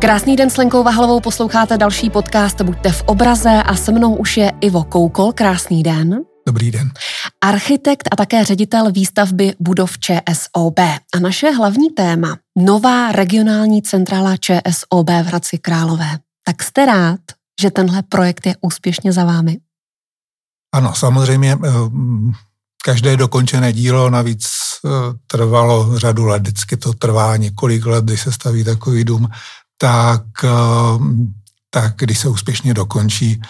Krásný den s Lenkou Vahalovou, posloucháte další podcast Buďte v obraze a se mnou už je Ivo Koukol. Krásný den. Dobrý den. Architekt a také ředitel výstavby budov ČSOB. A naše hlavní téma, nová regionální centrála ČSOB v Hradci Králové. Tak jste rád, že tenhle projekt je úspěšně za vámi? Ano, samozřejmě eh, každé dokončené dílo navíc eh, trvalo řadu let, vždycky to trvá několik let, když se staví takový dům, tak, eh, tak když se úspěšně dokončí,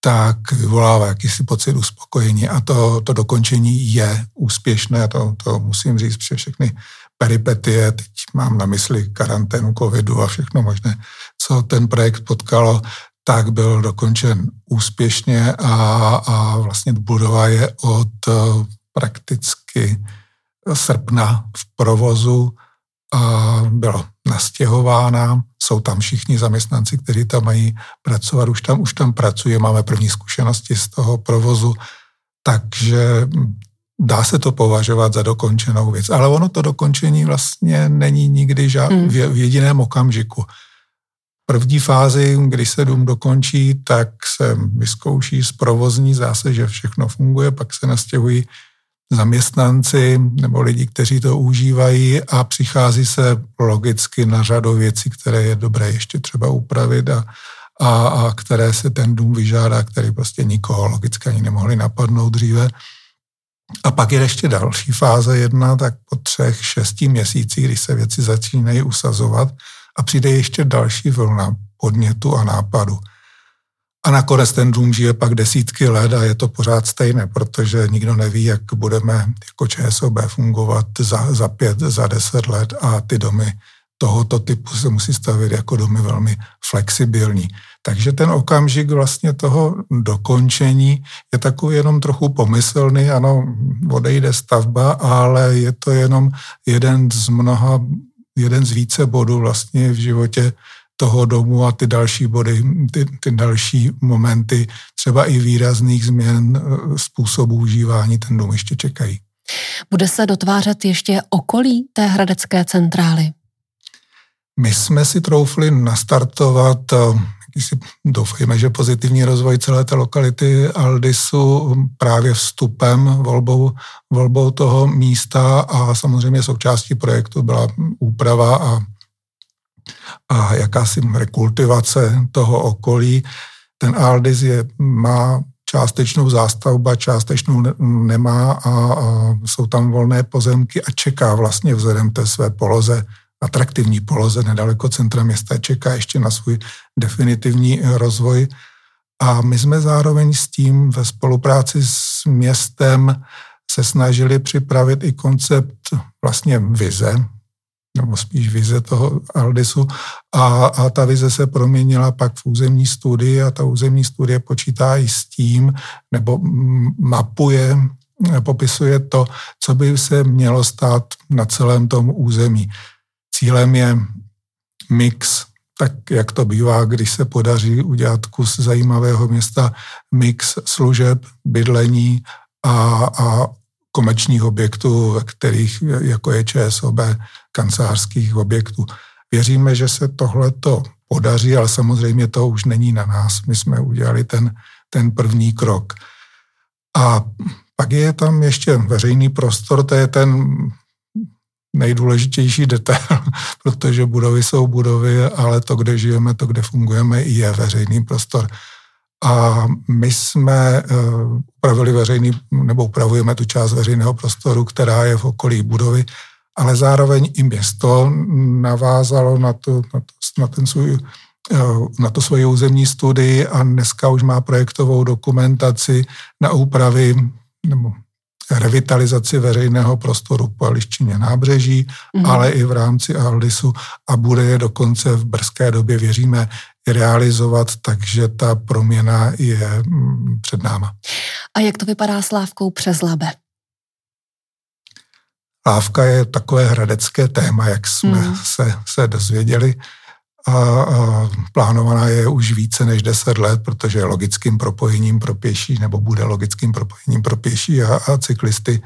tak vyvolává jakýsi pocit uspokojení. A to, to dokončení je úspěšné, to, to musím říct, protože všechny peripetie, teď mám na mysli karanténu, covidu a všechno možné, co ten projekt potkalo, tak byl dokončen úspěšně a, a vlastně budova je od eh, prakticky srpna v provozu a byla nastěhována. Jsou tam všichni zaměstnanci, kteří tam mají pracovat, už tam, už tam pracuje, máme první zkušenosti z toho provozu, takže dá se to považovat za dokončenou věc. Ale ono to dokončení vlastně není nikdy žád, hmm. v, v jediném okamžiku. První fázi, když se dům dokončí, tak se vyzkouší z provozní, zase, že všechno funguje, pak se nastěhují zaměstnanci nebo lidi, kteří to užívají a přichází se logicky na řadu věcí, které je dobré ještě třeba upravit a, a, a které se ten dům vyžádá, který prostě nikoho logicky ani nemohli napadnout dříve. A pak je ještě další fáze jedna, tak po třech, šesti měsících, když se věci začínají usazovat a přijde ještě další vlna podnětu a nápadu. A nakonec ten dům žije pak desítky let a je to pořád stejné, protože nikdo neví, jak budeme jako ČSOB fungovat za, za pět, za deset let a ty domy tohoto typu se musí stavit jako domy velmi flexibilní. Takže ten okamžik vlastně toho dokončení je takový jenom trochu pomyslný, ano, odejde stavba, ale je to jenom jeden z mnoha, jeden z více bodů vlastně v životě toho domu a ty další body, ty, ty další momenty, třeba i výrazných změn eh, způsobu užívání ten dům ještě čekají. Bude se dotvářet ještě okolí té hradecké centrály? My jsme si troufli nastartovat, eh, si doufejme, že pozitivní rozvoj celé té lokality Aldisu právě vstupem, volbou, volbou toho místa a samozřejmě součástí projektu byla úprava a a jakási rekultivace toho okolí. Ten Aldis je, má částečnou zástavba, částečnou ne, nemá a, a jsou tam volné pozemky a čeká vlastně vzhledem té své poloze, atraktivní poloze nedaleko centra města, čeká ještě na svůj definitivní rozvoj. A my jsme zároveň s tím ve spolupráci s městem se snažili připravit i koncept vlastně vize nebo spíš vize toho Aldisu a, a ta vize se proměnila pak v územní studii a ta územní studie počítá i s tím, nebo mapuje, popisuje to, co by se mělo stát na celém tom území. Cílem je mix, tak jak to bývá, když se podaří udělat kus zajímavého města, mix služeb, bydlení a, a komerčních objektů, kterých, jako je ČSOB, kancelářských objektů. Věříme, že se tohleto podaří, ale samozřejmě to už není na nás. My jsme udělali ten, ten první krok. A pak je tam ještě veřejný prostor, to je ten nejdůležitější detail, protože budovy jsou budovy, ale to, kde žijeme, to, kde fungujeme, je veřejný prostor. A my jsme eh, upravili veřejný, nebo upravujeme tu část veřejného prostoru, která je v okolí budovy, ale zároveň i město navázalo na, to, na, to, na ten svůj eh, na to svoji územní studii a dneska už má projektovou dokumentaci na úpravy nebo revitalizaci veřejného prostoru po Liščině nábřeží, mm-hmm. ale i v rámci Aldisu a bude je dokonce v brzké době, věříme, realizovat, takže ta proměna je mm, před náma. A jak to vypadá s lávkou přes Labe? Lávka je takové hradecké téma, jak jsme hmm. se, se dozvěděli. A, plánovaná je už více než 10 let, protože je logickým propojením pro pěší, nebo bude logickým propojením pro pěší a, a cyklisty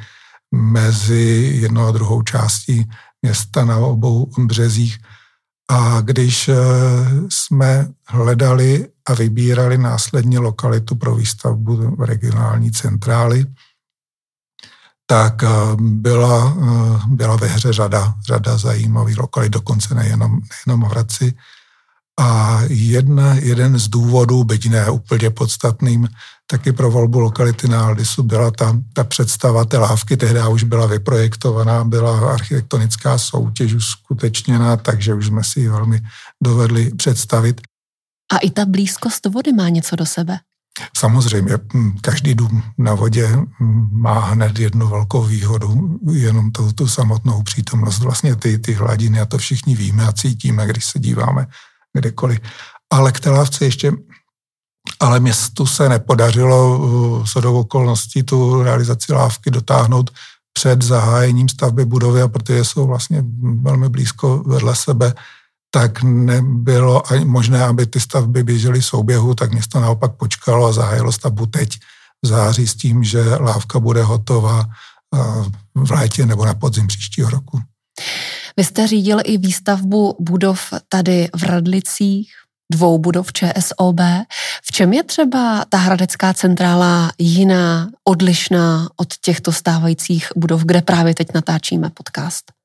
mezi jednou a druhou částí města na obou březích. A když jsme hledali a vybírali následně lokalitu pro výstavbu regionální centrály, tak byla, byla ve hře řada, řada zajímavých lokalit, dokonce nejenom, nejenom v Hradci. A jedna, jeden z důvodů, byť ne úplně podstatným, taky pro volbu lokality na Aldisu byla ta, ta představa té lávky, tehdy už byla vyprojektovaná, byla architektonická soutěž uskutečněná, takže už jsme si ji velmi dovedli představit. A i ta blízkost vody má něco do sebe? Samozřejmě, hm, každý dům na vodě hm, má hned jednu velkou výhodu, jenom tu, tu samotnou přítomnost, vlastně ty, ty hladiny a to všichni víme a cítíme, když se díváme kdekoliv. Ale k té lávce ještě, ale městu se nepodařilo s do okolností tu realizaci lávky dotáhnout před zahájením stavby budovy a protože jsou vlastně velmi blízko vedle sebe, tak nebylo ani možné, aby ty stavby běžely souběhu, tak město naopak počkalo a zahájilo stavbu teď v září s tím, že lávka bude hotová v létě nebo na podzim příštího roku. Vy jste řídil i výstavbu budov tady v Radlicích, dvou budov ČSOB. V čem je třeba ta hradecká centrála jiná, odlišná od těchto stávajících budov, kde právě teď natáčíme podcast?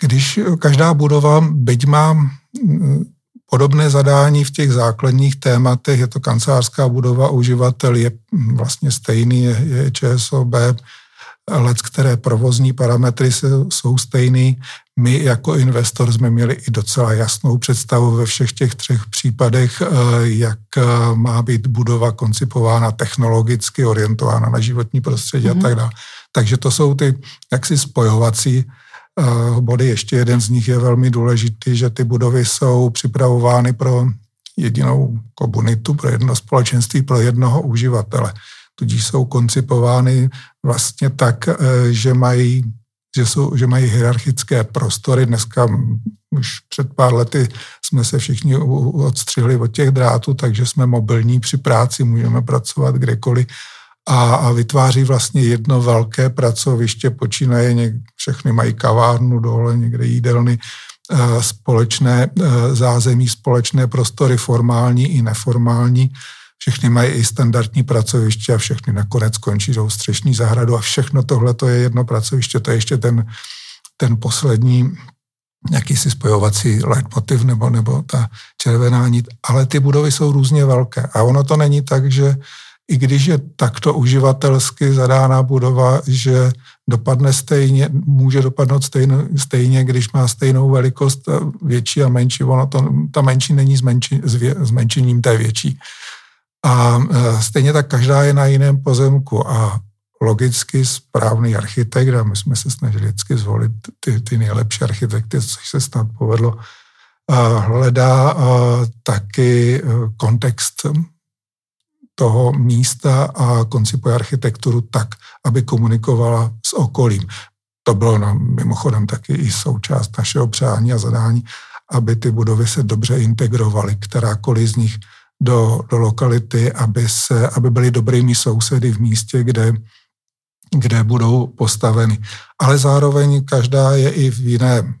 Když každá budova, byť má mm, podobné zadání v těch základních tématech, je to kancelářská budova, uživatel je mm, vlastně stejný, je, je ČSOB, let, které provozní parametry jsou stejný. My jako investor jsme měli i docela jasnou představu ve všech těch třech případech, eh, jak eh, má být budova koncipována technologicky, orientována na životní prostředí mm-hmm. a mhm. tak dále. Takže to jsou ty jaksi spojovací eh, body. Ještě jeden z nich je velmi důležitý, že ty budovy jsou připravovány pro jedinou komunitu, pro jedno společenství, pro jednoho uživatele tudíž jsou koncipovány vlastně tak, eh, že mají, že jsou, že mají hierarchické prostory. Dneska už před pár lety jsme se všichni odstřihli od těch drátů, takže jsme mobilní při práci, můžeme pracovat kdekoliv a, a vytváří vlastně jedno velké pracoviště, počínaje, něk, všechny mají kavárnu dole, někde jídelny, eh, společné eh, zázemí, společné prostory, formální i neformální. Všechny mají i standardní pracoviště a všechny nakonec skončí do střešní zahradu a všechno tohle to je jedno pracoviště, to je ještě ten, ten poslední jakýsi spojovací leitmotiv nebo, nebo ta červená nit, ale ty budovy jsou různě velké a ono to není tak, že i když je takto uživatelsky zadána budova, že dopadne stejně, může dopadnout stejně, stejně když má stejnou velikost větší a menší, ono to, ta menší není zmenši, zmenšením té větší. A e, stejně tak každá je na jiném pozemku a logicky správný architekt, a my jsme se snažili vždycky zvolit ty, ty nejlepší architekty, což se snad povedlo, hledá taky kontext toho místa a koncipuje architekturu tak, aby komunikovala s okolím. To bylo no, mimochodem taky i součást našeho přání a zadání, aby ty budovy se dobře integrovaly, kterákoliv z nich do, do lokality, aby, se, aby byly dobrými sousedy v místě, kde, kde budou postaveny. Ale zároveň každá je i v jiné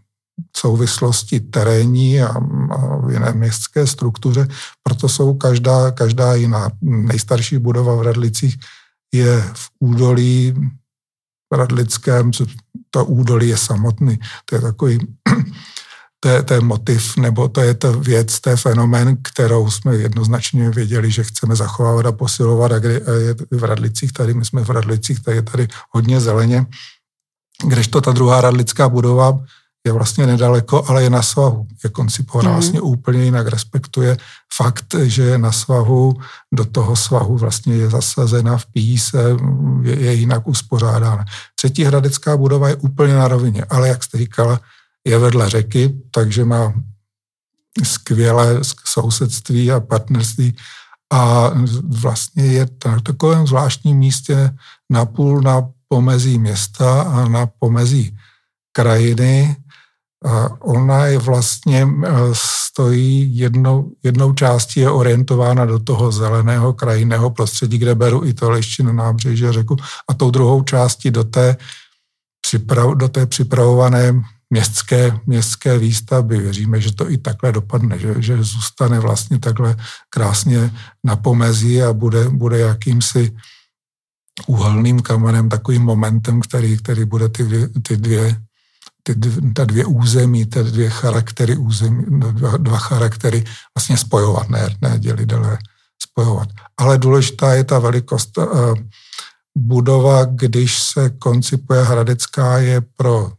souvislosti terénní a, v jiné městské struktuře, proto jsou každá, každá jiná. Nejstarší budova v Radlicích je v údolí v Radlickém, to údolí je samotný, to je takový to je, to je motiv, nebo to je ta věc, to je fenomén, kterou jsme jednoznačně věděli, že chceme zachovávat a posilovat. A, kdy, a je v Radlicích tady, my jsme v Radlicích, tady je tady hodně zeleně, kdežto ta druhá radlická budova je vlastně nedaleko, ale je na svahu. Je koncipovaná mm. vlastně úplně jinak, respektuje fakt, že je na svahu, do toho svahu vlastně je zasazena v píse, je, je jinak uspořádána. Třetí hradecká budova je úplně na rovině, ale jak jste říkala, je vedle řeky, takže má skvělé sousedství a partnerství a vlastně je na takovém zvláštním místě napůl na pomezí města a na pomezí krajiny. Ona je vlastně e, stojí jednou, jednou částí je orientována do toho zeleného krajinného prostředí, kde beru i to na nábřeží a řeku, a tou druhou částí do té do té připravované městské, městské výstavby. Věříme, že to i takhle dopadne, že, že zůstane vlastně takhle krásně na pomezí a bude, bude jakýmsi úhelným kamenem, takovým momentem, který, který bude ty, ty dvě ty, ta dvě území, ty dvě charaktery území, dva, dva charaktery vlastně spojovat, ne, ne dělit, ale spojovat. Ale důležitá je ta velikost. Eh, budova, když se koncipuje Hradecká, je pro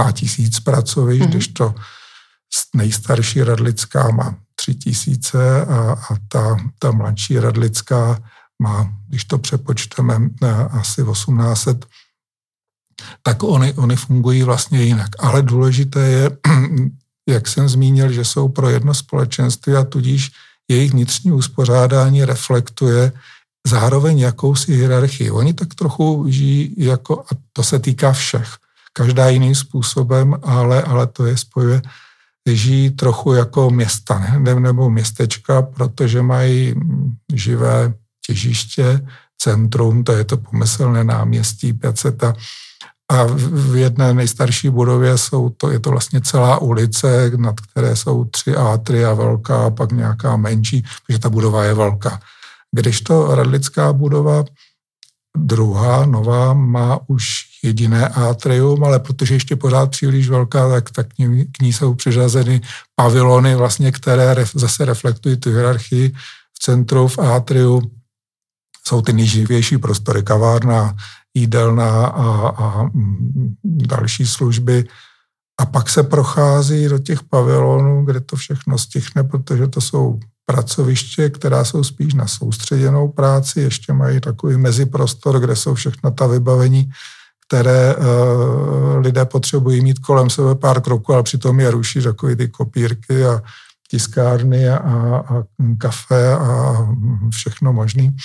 má tisíc pracovišť, mm-hmm. když to nejstarší Radlická má tři tisíce a, a ta, ta mladší Radlická má, když to přepočteme, asi 1800, tak oni, oni fungují vlastně jinak. Ale důležité je, jak jsem zmínil, že jsou pro jedno společenství a tudíž jejich vnitřní uspořádání reflektuje zároveň jakousi hierarchii. Oni tak trochu žijí jako, a to se týká všech, každá jiným způsobem, ale, ale to je spojuje, žijí trochu jako města ne? nebo městečka, protože mají živé těžiště, centrum, to je to pomyslné náměstí Pěceta. A v jedné nejstarší budově jsou to, je to vlastně celá ulice, nad které jsou tři a velká a pak nějaká menší, protože ta budova je velká. Když to radlická budova druhá, nová, má už jediné atrium, ale protože ještě pořád příliš velká, tak, tak k, ní, k ní jsou přiřazeny pavilony, vlastně, které ref, zase reflektují tu hierarchii v centru, v atriu. Jsou ty nejživější prostory, kavárna, jídelna a, a mm, další služby. A pak se prochází do těch pavilonů, kde to všechno stichne, protože to jsou pracoviště, která jsou spíš na soustředěnou práci, ještě mají takový meziprostor, kde jsou všechno ta vybavení, které uh, lidé potřebují mít kolem sebe pár kroků, ale přitom je ruší takové ty kopírky a tiskárny a, a kafe a všechno možný.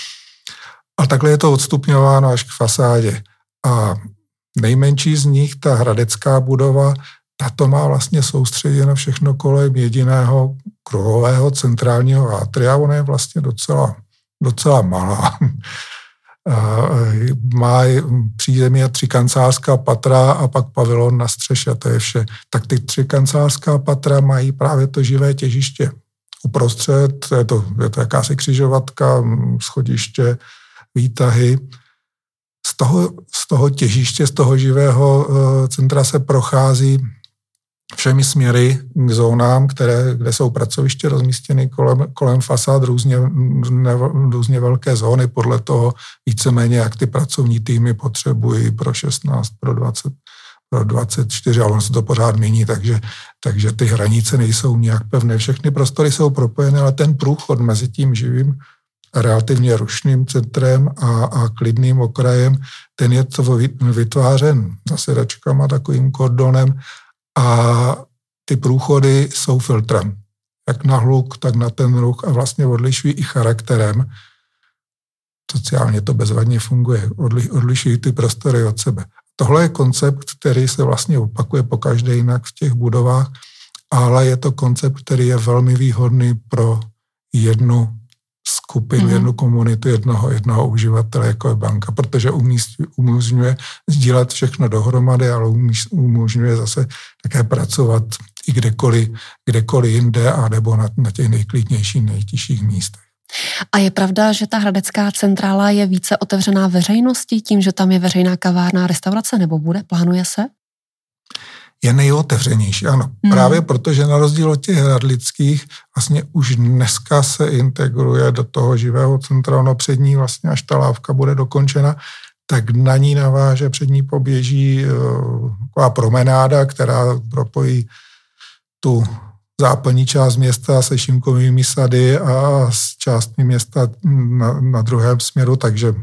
A takhle je to odstupňováno až k fasádě. A nejmenší z nich, ta hradecká budova, tato má vlastně soustředěno všechno kolem jediného kruhového centrálního atria. Ona je vlastně docela, docela malá. má přízemí a tři kancelářská patra a pak pavilon na střeše, to je vše. Tak ty tři kancelářská patra mají právě to živé těžiště. Uprostřed je to, je to jakási křižovatka, schodiště, výtahy. Z toho, z toho těžiště, z toho živého eh, centra se prochází všemi směry k zónám, které, kde jsou pracoviště rozmístěny kolem, kolem fasád různě, ne, různě velké zóny, podle toho víceméně, jak ty pracovní týmy potřebují pro 16, pro 20, pro 24, ale ono se to pořád mění, takže, takže ty hranice nejsou nějak pevné. Všechny prostory jsou propojené, ale ten průchod mezi tím živým relativně rušným centrem a, a klidným okrajem, ten je to vytvářen zasedačkama, takovým kordonem a ty průchody jsou filtrem. Jak na hluk, tak na ten ruch a vlastně odlišují i charakterem. Sociálně to bezvadně funguje. Odli, odlišují ty prostory od sebe. Tohle je koncept, který se vlastně opakuje po každé jinak v těch budovách, ale je to koncept, který je velmi výhodný pro jednu skupinu, mm-hmm. jednu komunitu, jednoho, jednoho uživatele, jako je banka, protože umožňuje sdílet všechno dohromady, ale umožňuje zase také pracovat i kdekoliv, kdekoliv jinde a nebo na, na těch nejklidnějších, nejtěžších místech. A je pravda, že ta hradecká centrála je více otevřená veřejnosti tím, že tam je veřejná kavárna, restaurace, nebo bude? Plánuje se? Je nejotevřenější. Ano, hmm. právě protože na rozdíl od těch hradlických vlastně už dneska se integruje do toho živého centra, ono před ní vlastně, až ta lávka bude dokončena, tak na ní naváže, před ní poběží uh, taková promenáda, která propojí tu západní část města se šimkovými sady a s částmi města na, na druhém směru, takže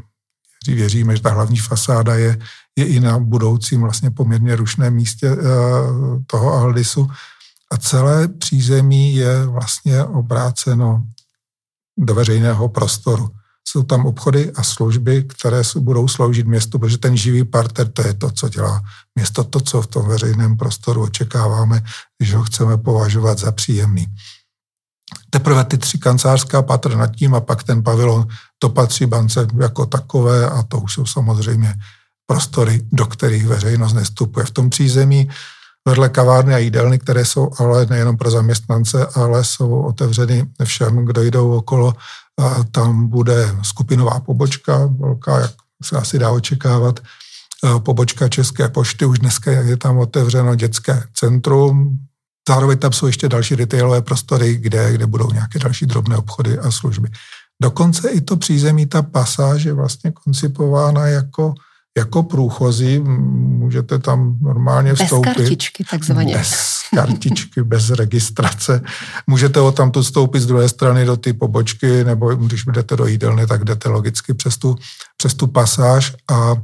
věříme, že ta hlavní fasáda je je i na budoucím vlastně poměrně rušném místě eh, toho Aldisu. A celé přízemí je vlastně obráceno do veřejného prostoru. Jsou tam obchody a služby, které budou sloužit městu, protože ten živý parter, to je to, co dělá město, to, co v tom veřejném prostoru očekáváme, když ho chceme považovat za příjemný. Teprve ty tři kancelářská patra nad tím a pak ten pavilon, to patří bance jako takové a to už jsou samozřejmě prostory, do kterých veřejnost nestupuje. V tom přízemí vedle kavárny a jídelny, které jsou ale nejenom pro zaměstnance, ale jsou otevřeny všem, kdo jdou okolo. A tam bude skupinová pobočka, velká, jak se asi dá očekávat, pobočka České pošty, už dneska je tam otevřeno dětské centrum, zároveň tam jsou ještě další retailové prostory, kde, kde budou nějaké další drobné obchody a služby. Dokonce i to přízemí, ta pasáž je vlastně koncipována jako jako průchozí, můžete tam normálně vstoupit. Bez kartičky takzvaně. Bez kartičky, bez registrace. Můžete ho tam vstoupit z druhé strany do ty pobočky, nebo když budete do jídelny, tak jdete logicky přes tu, přes tu pasáž a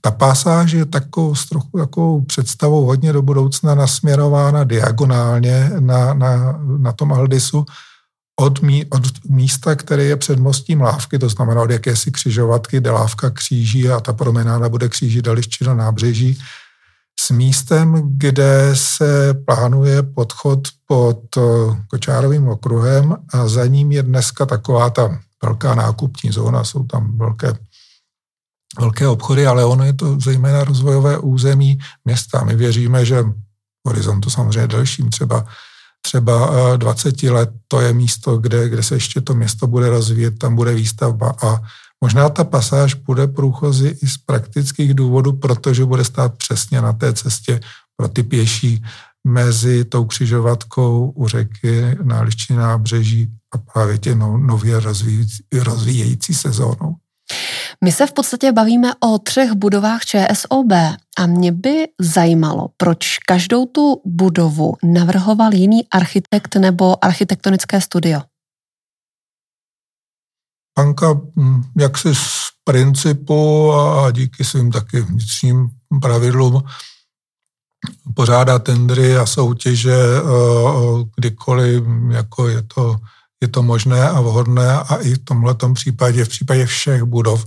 ta pasáž je takovou, trochu takovou představou hodně do budoucna nasměrována diagonálně na, na, na tom Aldisu od, mí, od místa, které je před mostím lávky, to znamená od jakési křižovatky, kde lávka kříží a ta promenáda bude křížit dališči do nábřeží, s místem, kde se plánuje podchod pod eh, Kočárovým okruhem a za ním je dneska taková ta velká nákupní zóna, jsou tam velké velké obchody, ale ono je to zejména rozvojové území města. My věříme, že horizontu samozřejmě delším, třeba třeba 20 eh, let, to je místo, kde, kde se ještě to město bude rozvíjet, tam bude výstavba a možná ta pasáž bude průchozí i z praktických důvodů, protože bude stát přesně na té cestě pro ty pěší mezi tou křižovatkou u řeky na Liščině nábřeží a právě tě no, nově rozvíjející, rozvíjející sezónou. My se v podstatě bavíme o třech budovách ČSOB a mě by zajímalo, proč každou tu budovu navrhoval jiný architekt nebo architektonické studio. Panka, hm, jak si z principu a díky svým taky vnitřním pravidlům pořádá tendry a soutěže eh, kdykoliv, jako je to je to možné a vhodné a i v tomto případě, v případě všech budov,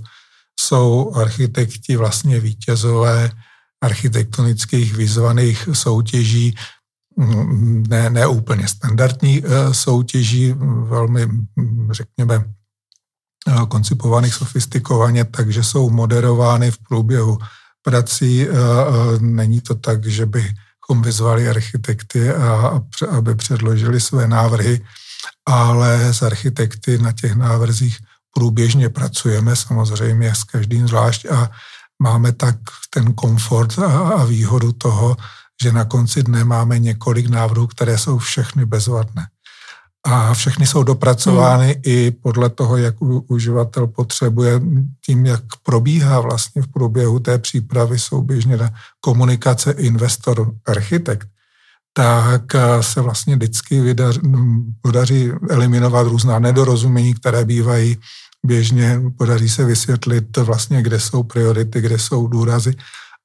jsou architekti vlastně vítězové architektonických vyzvaných soutěží, ne, ne úplně standardní eh, soutěží, velmi, řekněme, eh, koncipovaných sofistikovaně, takže jsou moderovány v průběhu prací. Eh, není to tak, že bychom vyzvali architekty, aby předložili své návrhy ale s architekty na těch návrzích průběžně pracujeme, samozřejmě s každým zvlášť a máme tak ten komfort a, a výhodu toho, že na konci dne máme několik návrhů, které jsou všechny bezvadné. A všechny jsou dopracovány hmm. i podle toho, jak uživatel potřebuje, tím, jak probíhá vlastně v průběhu té přípravy souběžně na komunikace investor-architekt, tak eh, se vlastně vždycky podaří eliminovat různá nedorozumění, které bývají běžně, podaří se vysvětlit vlastně, kde jsou priority, kde jsou důrazy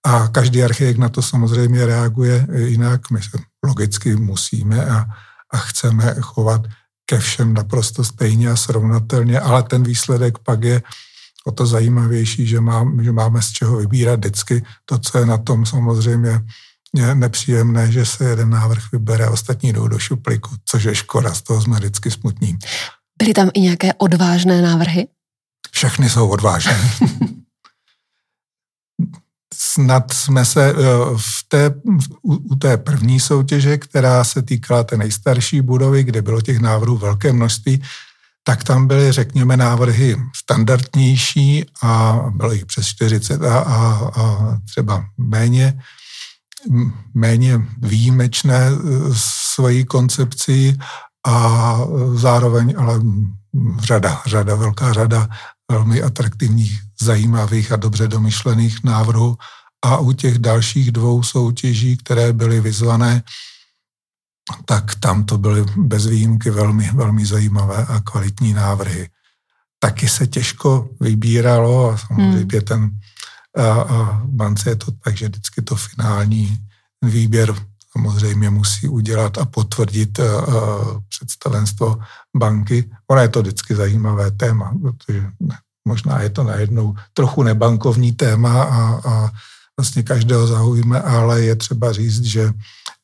a každý architekt na to samozřejmě reaguje jinak. My se logicky musíme a, a chceme chovat ke všem naprosto stejně a srovnatelně, ale ten výsledek pak je o to zajímavější, že, má, že máme z čeho vybírat vždycky. To, co je na tom samozřejmě je nepříjemné, že se jeden návrh vybere a ostatní jdou do šuplíku, což je škoda, z toho jsme vždycky smutní. Byly tam i nějaké odvážné návrhy? Všechny jsou odvážné. Snad jsme se eh, v té, u té první soutěže, která se týkala té nejstarší budovy, kde bylo těch návrhů velké množství, tak tam byly, řekněme, návrhy standardnější a bylo jich přes 40 a, a, a třeba méně méně výjimečné e, svojí koncepcí a zároveň ale řada, řada, velká řada velmi atraktivních, zajímavých a dobře domyšlených návrhů. A u těch dalších dvou soutěží, které byly vyzvané, tak tam to byly bez výjimky velmi, velmi zajímavé a kvalitní návrhy. Taky se těžko vybíralo a samozřejmě hmm. ten v bance je to tak, že vždycky to finální výběr samozřejmě musí udělat a potvrdit představenstvo banky. Ono je to vždycky zajímavé téma, protože možná je to najednou trochu nebankovní téma a, a vlastně každého zaujíme, ale je třeba říct, že,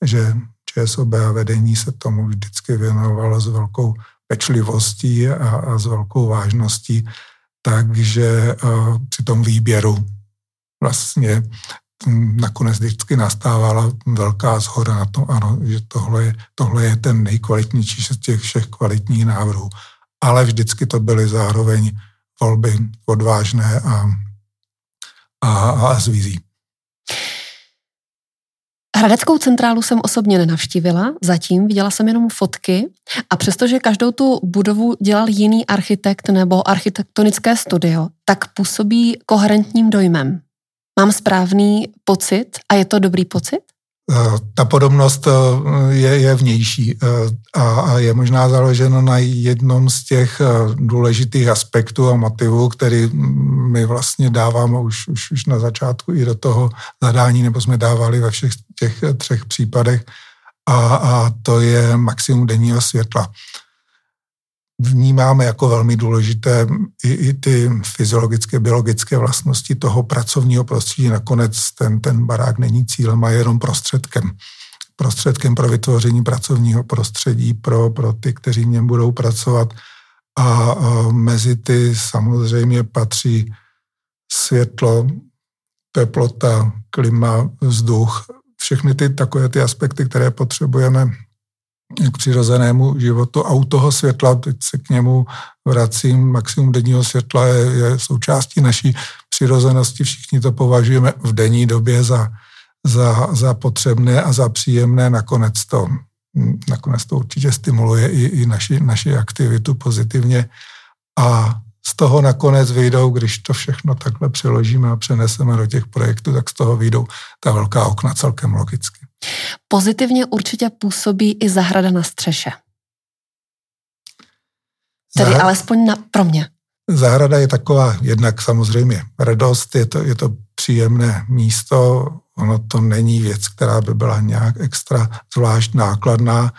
že ČSOB a vedení se tomu vždycky věnovalo s velkou pečlivostí a, a s velkou vážností, takže a, při tom výběru vlastně nakonec vždycky nastávala velká zhoda na tom, ano, že tohle je, tohle je ten nejkvalitnější z těch všech kvalitních návrhů. Ale vždycky to byly zároveň volby odvážné a, a, a zvízí. Hradeckou centrálu jsem osobně nenavštívila, zatím viděla jsem jenom fotky a přestože každou tu budovu dělal jiný architekt nebo architektonické studio, tak působí koherentním dojmem. Mám správný pocit a je to dobrý pocit? Eh, ta podobnost eh, je, je vnější eh, a, a je možná založena na jednom z těch důležitých aspektů a motivů, který my vlastně dáváme už, už, už na začátku i do toho zadání, nebo jsme dávali ve všech těch třech případech, a, a to je maximum denního světla vnímáme jako velmi důležité i, i ty fyziologické, biologické vlastnosti toho pracovního prostředí. Nakonec ten, ten barák není cílem a je jenom prostředkem. Prostředkem pro vytvoření pracovního prostředí pro, pro ty, kteří v něm budou pracovat. A, a mezi ty samozřejmě patří světlo, teplota, klima, vzduch, všechny ty takové ty aspekty, které potřebujeme k přirozenému životu. A u toho světla, teď se k němu vracím, maximum denního světla je, je součástí naší přirozenosti, všichni to považujeme v denní době za, za, za potřebné a za příjemné, nakonec to, nakonec to určitě stimuluje i, i naši, naši aktivitu pozitivně. A z toho nakonec vyjdou, když to všechno takhle přeložíme a přeneseme do těch projektů, tak z toho vyjdou ta velká okna celkem logicky. Pozitivně určitě působí i zahrada na střeše. Tedy Zahrada, alespoň na, pro mě. Zahrada je taková jednak samozřejmě radost, je to, je to příjemné místo, ono to není věc, která by byla nějak extra zvlášť nákladná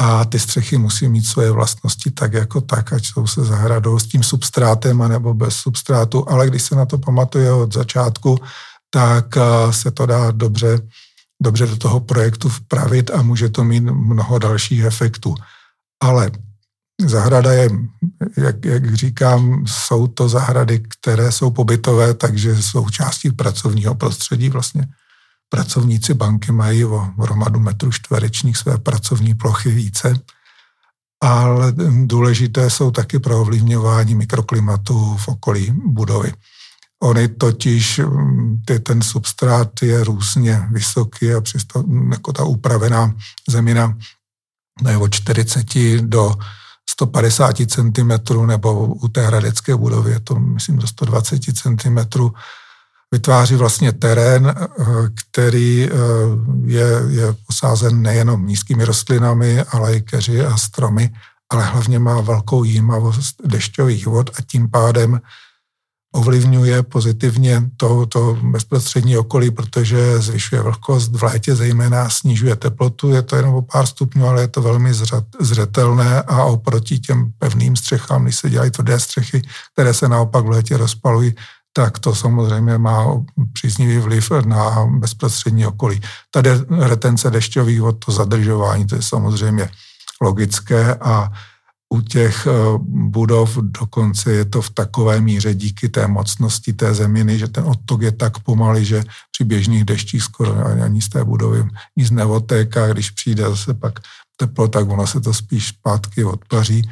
a ty střechy musí mít svoje vlastnosti tak jako tak, ať jsou se zahradou s tím substrátem anebo bez substrátu, ale když se na to pamatuje od začátku, tak eh, se to dá dobře dobře do toho projektu vpravit a může to mít mnoho dalších efektů. Ale zahrada je, jak, jak říkám, jsou to zahrady, které jsou pobytové, takže jsou částí pracovního prostředí. Vlastně pracovníci banky mají o hromadu metrů čtverečních své pracovní plochy více, ale důležité jsou taky pro ovlivňování mikroklimatu v okolí budovy. Ony totiž, mm, ty, ten substrát je různě vysoký a přesto mm, jako ta upravená zemina je od 40 do 150 cm, nebo u té hradecké budovy je to, myslím, do 120 cm, vytváří vlastně terén, eh, který eh, je, je posázen nejenom nízkými rostlinami, ale i keři a stromy, ale hlavně má velkou jímavost dešťových vod a tím pádem ovlivňuje pozitivně to, to bezprostřední okolí, protože zvyšuje vlhkost v létě, zejména snižuje teplotu, je to jenom o pár stupňů, ale je to velmi zřetelné a oproti těm pevným střechám, když se dělají tvrdé střechy, které se naopak v létě rozpalují, tak to samozřejmě má příznivý vliv na bezprostřední okolí. Tady retence dešťových vod, to zadržování, to je samozřejmě logické a u těch eh, budov dokonce je to v takové míře díky té mocnosti té zeminy, že ten odtok je tak pomalý, že při běžných deštích skoro ani z té budovy nic neotéká, když přijde zase pak teplo, tak ono se to spíš zpátky odpaří.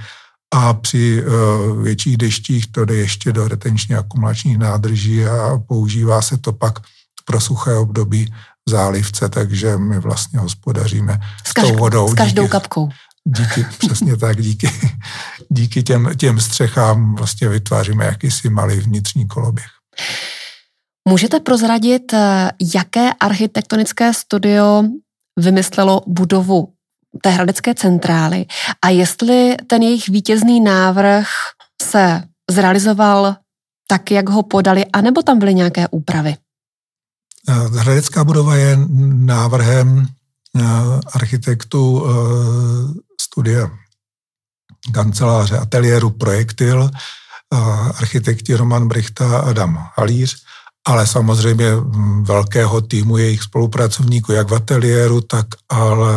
A při uh, větších deštích to jde ještě do retenčně akumulačních nádrží a používá se to pak pro suché období v zálivce, takže my vlastně hospodaříme s, kaž, tou vodou. S každou díky, kapkou. Díky, přesně tak, díky, díky těm, těm střechám vlastně vytváříme jakýsi malý vnitřní koloběh. Můžete prozradit, jaké architektonické studio vymyslelo budovu té hradecké centrály a jestli ten jejich vítězný návrh se zrealizoval tak, jak ho podali, anebo tam byly nějaké úpravy? Eh, hradecká budova je návrhem architektů studia kanceláře ateliéru Projektil, architekti Roman Brichta a Adam Halíř, ale samozřejmě velkého týmu jejich spolupracovníků, jak v ateliéru, tak ale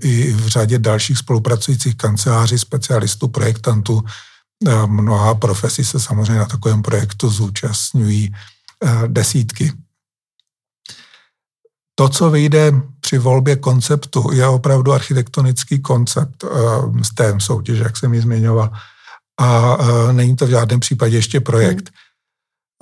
i v řadě dalších spolupracujících kanceláří, specialistů, projektantů. Mnoha profesí se samozřejmě na takovém projektu zúčastňují desítky. To, co vyjde při volbě konceptu, je opravdu architektonický koncept z té soutěže, jak jsem ji zmiňoval. A není to v žádném případě ještě projekt.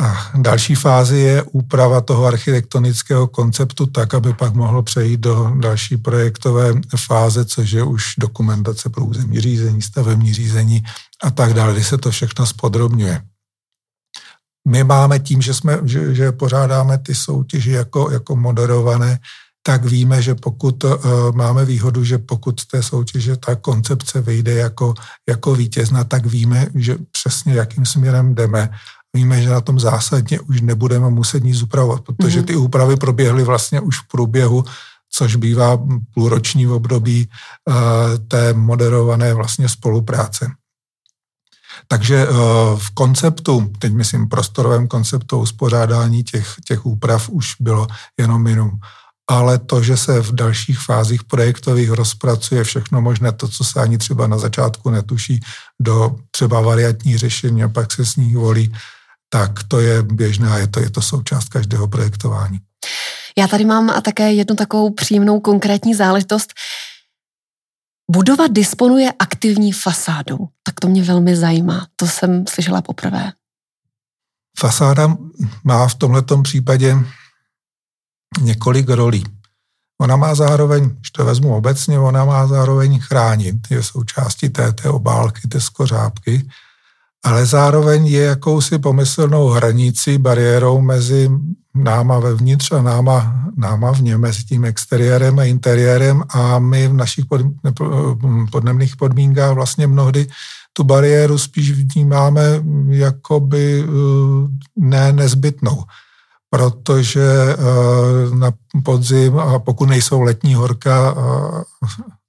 Hmm. A další fázi je úprava toho architektonického konceptu tak, aby pak mohlo přejít do další projektové fáze, což je už dokumentace pro územní řízení, stavební řízení a tak dále, kdy se to všechno spodrobňuje. My máme tím, že, jsme, že, že pořádáme ty soutěži jako, jako moderované, tak víme, že pokud uh, máme výhodu, že pokud z té soutěže ta koncepce vyjde jako, jako vítězna, tak víme, že přesně jakým směrem jdeme víme, že na tom zásadně už nebudeme muset nic upravovat, protože mhm. ty úpravy proběhly vlastně už v průběhu, což bývá půlroční období uh, té moderované vlastně spolupráce. Takže uh, v konceptu, teď myslím prostorovém konceptu uspořádání těch, těch úprav už bylo jenom minimum. Ale to, že se v dalších fázích projektových rozpracuje všechno možné, to, co se ani třeba na začátku netuší, do třeba variantní řešení a pak se s ní volí, tak to je běžné a je to, je to součást každého projektování. Já tady mám a také jednu takovou příjemnou konkrétní záležitost. Budova disponuje aktivní fasádou. Tak to mě velmi zajímá. To jsem slyšela poprvé. Fasáda má v tomto případě několik rolí. Ona má zároveň, když to vezmu obecně, ona má zároveň chránit. Je součástí té, té obálky, té skořápky ale zároveň je jakousi pomyslnou hranicí, bariérou mezi náma vevnitř a náma, náma vně, mezi tím exteriérem a interiérem. A my v našich pod, podnemných podmínkách vlastně mnohdy tu bariéru spíš vnímáme jakoby eh, ne nezbytnou, protože eh, na podzim, a pokud nejsou letní horka,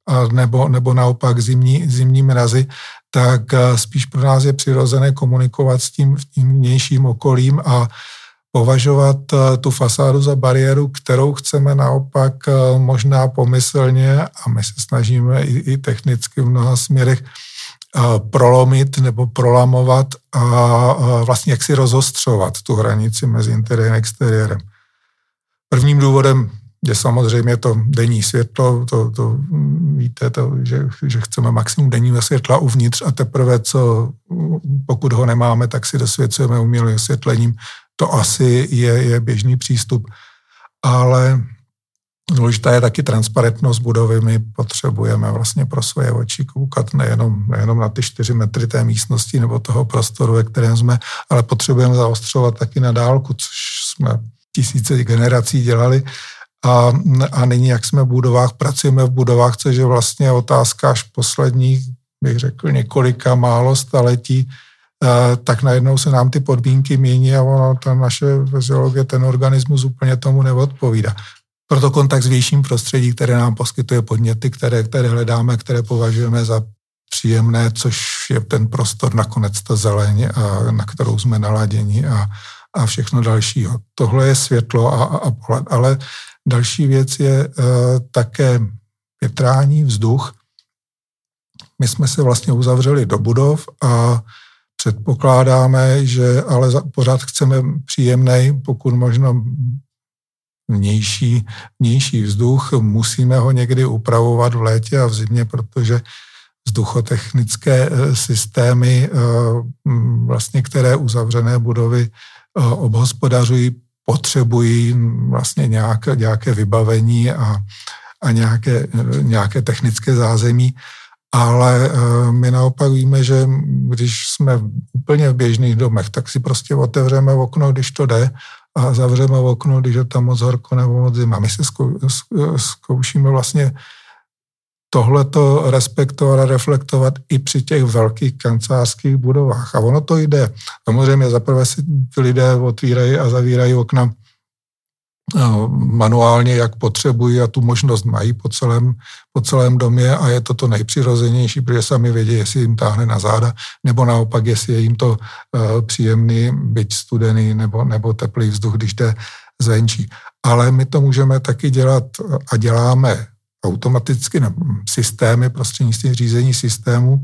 a nebo, nebo naopak zimní, zimní mrazy, tak eh, spíš pro nás je přirozené komunikovat s tím, vnějším okolím a považovat eh, tu fasádu za bariéru, kterou chceme naopak eh, možná pomyslně, a my se snažíme i, technicky v mnoha směrech prolomit nebo prolamovat a vlastně jak si rozostřovat tu hranici mezi interiérem a exteriérem. Prvním důvodem je samozřejmě to denní světlo, to, to víte, to, že, že chceme maximum denního světla uvnitř a teprve, co pokud ho nemáme, tak si dosvědcujeme umělým osvětlením. To asi je, je běžný přístup. Ale důležitá je taky transparentnost budovy. My potřebujeme vlastně pro svoje oči koukat nejenom, nejenom na ty čtyři metry té místnosti nebo toho prostoru, ve kterém jsme, ale potřebujeme zaostřovat taky na dálku, což jsme tisíce generací dělali a, a nyní, jak jsme v budovách, pracujeme v budovách, což je vlastně otázka až posledních, bych řekl, několika málo staletí, eh, tak najednou se nám ty podmínky mění a ono, ta naše fyziologie, ten organismus úplně tomu neodpovídá. Proto kontakt s větším prostředí, které nám poskytuje podněty, které, které hledáme, které považujeme za příjemné, což je ten prostor nakonec ta zeleň, a, na kterou jsme naladěni a, a všechno dalšího. Tohle je světlo a, a, a pohled, ale Další věc je uh, také větrání, vzduch. My jsme se vlastně uzavřeli do budov a předpokládáme, že ale pořád chceme příjemný, pokud možno vnější, vnější vzduch. Musíme ho někdy upravovat v létě a v zimě, protože vzduchotechnické eh, systémy, eh, vlastně, které uzavřené budovy obhospodařují, potřebují vlastně nějaké, nějaké vybavení a, a nějaké, nějaké technické zázemí, ale eh, my naopak víme, že když jsme úplně v běžných domech, tak si prostě otevřeme okno, když to jde, a zavřeme okno, když je tam moc horko nebo moc zima. My se zkoušíme vlastně tohleto respektovat a reflektovat i při těch velkých kancelářských budovách. A ono to jde. Samozřejmě zaprvé si ty lidé otvírají a zavírají okna no, manuálně, jak potřebují a tu možnost mají po celém, po celém domě a je to to nejpřirozenější, protože sami vědí, jestli jim táhne na záda, nebo naopak, jestli je jim to uh, příjemný, byť studený nebo, nebo teplý vzduch, když jde zvenčí. Ale my to můžeme taky dělat a děláme automaticky na systémy, prostřednictvím řízení systému,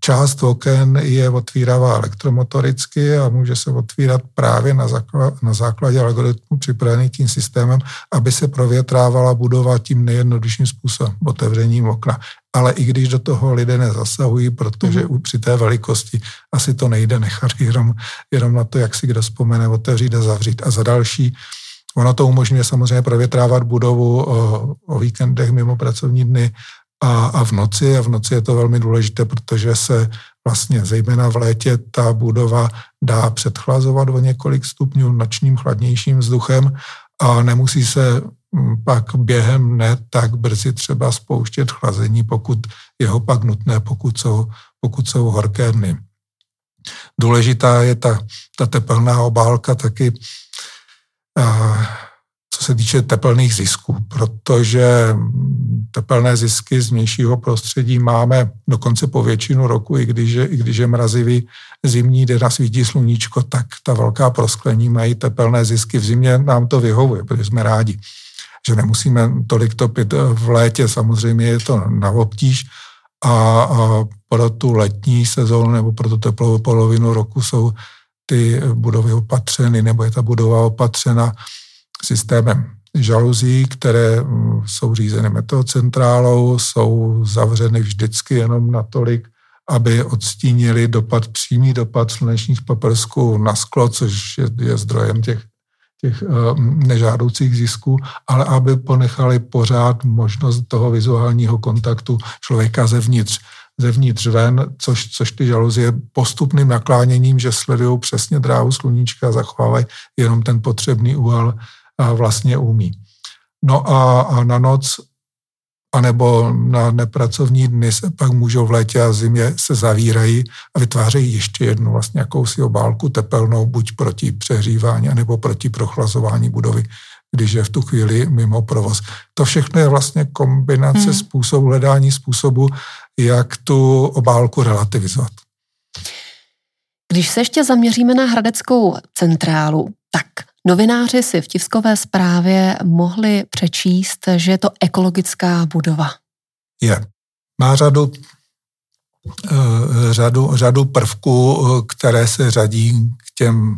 Část oken je otvírává elektromotoricky a může se otvírat právě na, základ, na základě algoritmu připravený tím systémem, aby se provětrávala budova tím nejjednodušším způsobem, otevřením okna. Ale i když do toho lidé nezasahují, protože mm. při té velikosti asi to nejde nechat jenom, jenom na to, jak si kdo vzpomene, otevřít a zavřít. A za další, ono to umožňuje samozřejmě provětrávat budovu o, o víkendech mimo pracovní dny, a, a v noci. A v noci je to velmi důležité, protože se vlastně zejména v létě ta budova dá předchlazovat o několik stupňů nočním chladnějším vzduchem a nemusí se mm, pak během ne tak brzy třeba spouštět chlazení, pokud je ho pak nutné, pokud jsou, pokud jsou horké dny. Důležitá je ta, ta tepelná obálka taky co se týče tepelných zisků, protože tepelné zisky z vnějšího prostředí máme dokonce po většinu roku, i když je, i když je mrazivý zimní den a svítí sluníčko, tak ta velká prosklení mají tepelné zisky. V zimě nám to vyhovuje, protože jsme rádi, že nemusíme tolik topit v létě. Samozřejmě je to na obtíž a, a pro tu letní sezónu nebo pro tu teplou polovinu roku jsou ty budovy opatřeny, nebo je ta budova opatřena systémem žaluzí, které mm, jsou řízeny meteocentrálou, jsou zavřeny vždycky jenom natolik, aby odstínili dopad, přímý dopad slunečních paprsků na sklo, což je, je zdrojem těch, těch uh, nežádoucích zisků, ale aby ponechali pořád možnost toho vizuálního kontaktu člověka zevnitř zevnitř ven, což, což ty žaluzie postupným nakláněním, že sledují přesně dráhu sluníčka a zachovávají jenom ten potřebný úhel vlastně umí. No a, a na noc anebo na nepracovní dny se pak můžou v létě a zimě se zavírají a vytvářejí ještě jednu vlastně jakousi obálku tepelnou, buď proti přehřívání, nebo proti prochlazování budovy, když je v tu chvíli mimo provoz. To všechno je vlastně kombinace hmm. způsobu, hledání způsobu, jak tu obálku relativizovat. Když se ještě zaměříme na Hradeckou centrálu, tak Novináři si v tiskové zprávě mohli přečíst, že je to ekologická budova. Je. Má řadu, eh, řadu, řadu prvků, které se řadí k těm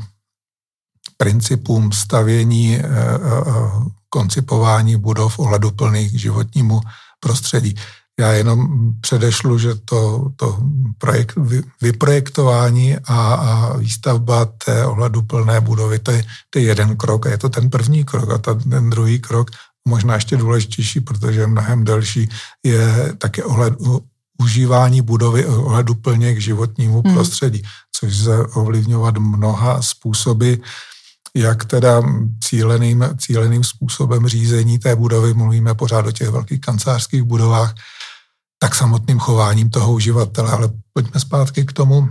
principům stavění, eh, eh, koncipování budov ohleduplných k životnímu prostředí. Já jenom předešlu, že to, to projekt, vyprojektování a, a výstavba té ohleduplné budovy, to je, to je jeden krok a je to ten první krok a ta, ten druhý krok, možná ještě důležitější, protože je mnohem delší, je také ohled, užívání budovy ohleduplně k životnímu hmm. prostředí, což se ovlivňovat mnoha způsoby, jak teda cíleným, cíleným způsobem řízení té budovy, mluvíme pořád o těch velkých kancelářských budovách, tak samotným chováním toho uživatele. Ale pojďme zpátky k tomu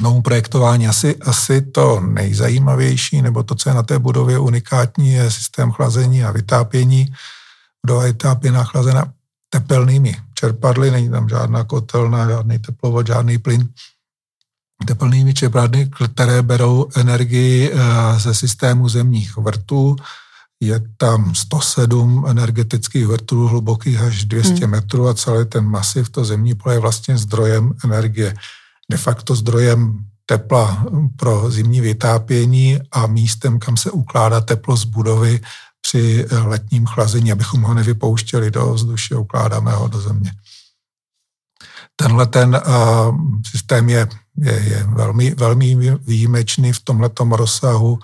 novému projektování. Asi, asi to nejzajímavější, nebo to, co je na té budově unikátní, je systém chlazení a vytápění. Budova vytápěná, chlazena tepelnými čerpadly, není tam žádná kotelna, žádný teplovod, žádný plyn. Tepelnými čerpadly, které berou energii eh, ze systému zemních vrtů, je tam 107 energetických vrtulů hlubokých až 200 hmm. metrů a celý ten masiv, to zemní pole je vlastně zdrojem energie. De facto zdrojem tepla pro zimní vytápění a místem, kam se ukládá teplo z budovy při letním chlazení, abychom ho nevypouštěli do vzduše, ukládáme ho do země. Tenhle ten uh, systém je, je, je velmi, velmi výjimečný v tomhletom rozsahu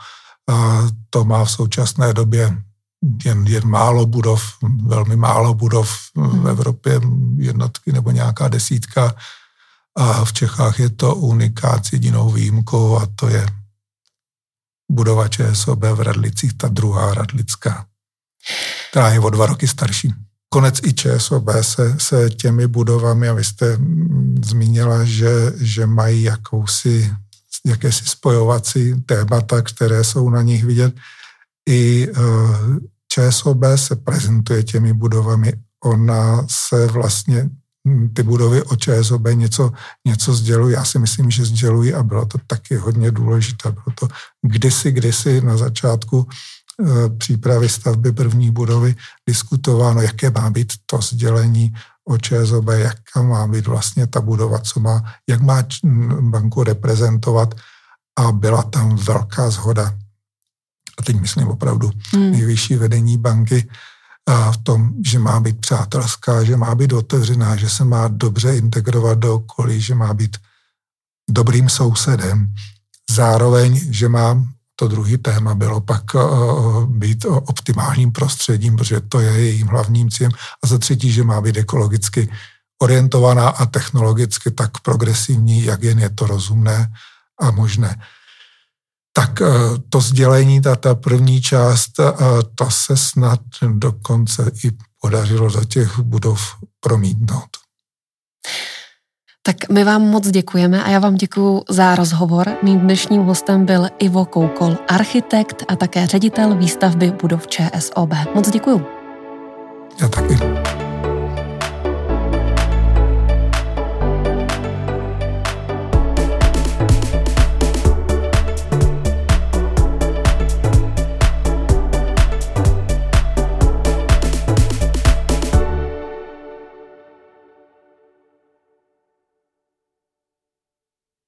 a to má v současné době jen, jen málo budov, velmi málo budov v hmm. Evropě, jednotky nebo nějaká desítka. A v Čechách je to unikát s jedinou výjimkou a to je budova ČSOB v Radlicích, ta druhá Radlická, která je o dva roky starší. Konec i ČSOB se, se těmi budovami, a vy jste zmínila, že, že mají jakousi jakési spojovací témata, které jsou na nich vidět. I eh, ČSOB se prezentuje těmi budovami. Ona se vlastně hm, ty budovy o ČSOB něco, něco sdělují. Já si myslím, že sdělují a bylo to taky hodně důležité. Bylo to kdysi, kdysi na začátku přípravy stavby první budovy diskutováno, jaké má být to sdělení o ČSOB, jak má být vlastně ta budova, co má, jak má banku reprezentovat a byla tam velká zhoda. A teď myslím opravdu hmm. nejvyšší vedení banky a v tom, že má být přátelská, že má být otevřená, že se má dobře integrovat do okolí, že má být dobrým sousedem. Zároveň, že má to druhý téma bylo pak uh, být optimálním prostředím, protože to je jejím hlavním cílem. A za třetí, že má být ekologicky orientovaná a technologicky tak progresivní, jak jen je to rozumné a možné. Tak uh, to sdělení, ta, ta první část, uh, to se snad dokonce i podařilo do těch budov promítnout. Tak my vám moc děkujeme a já vám děkuji za rozhovor. Mým dnešním hostem byl Ivo Koukol, architekt a také ředitel výstavby budov ČSOB. Moc děkuji. Já taky.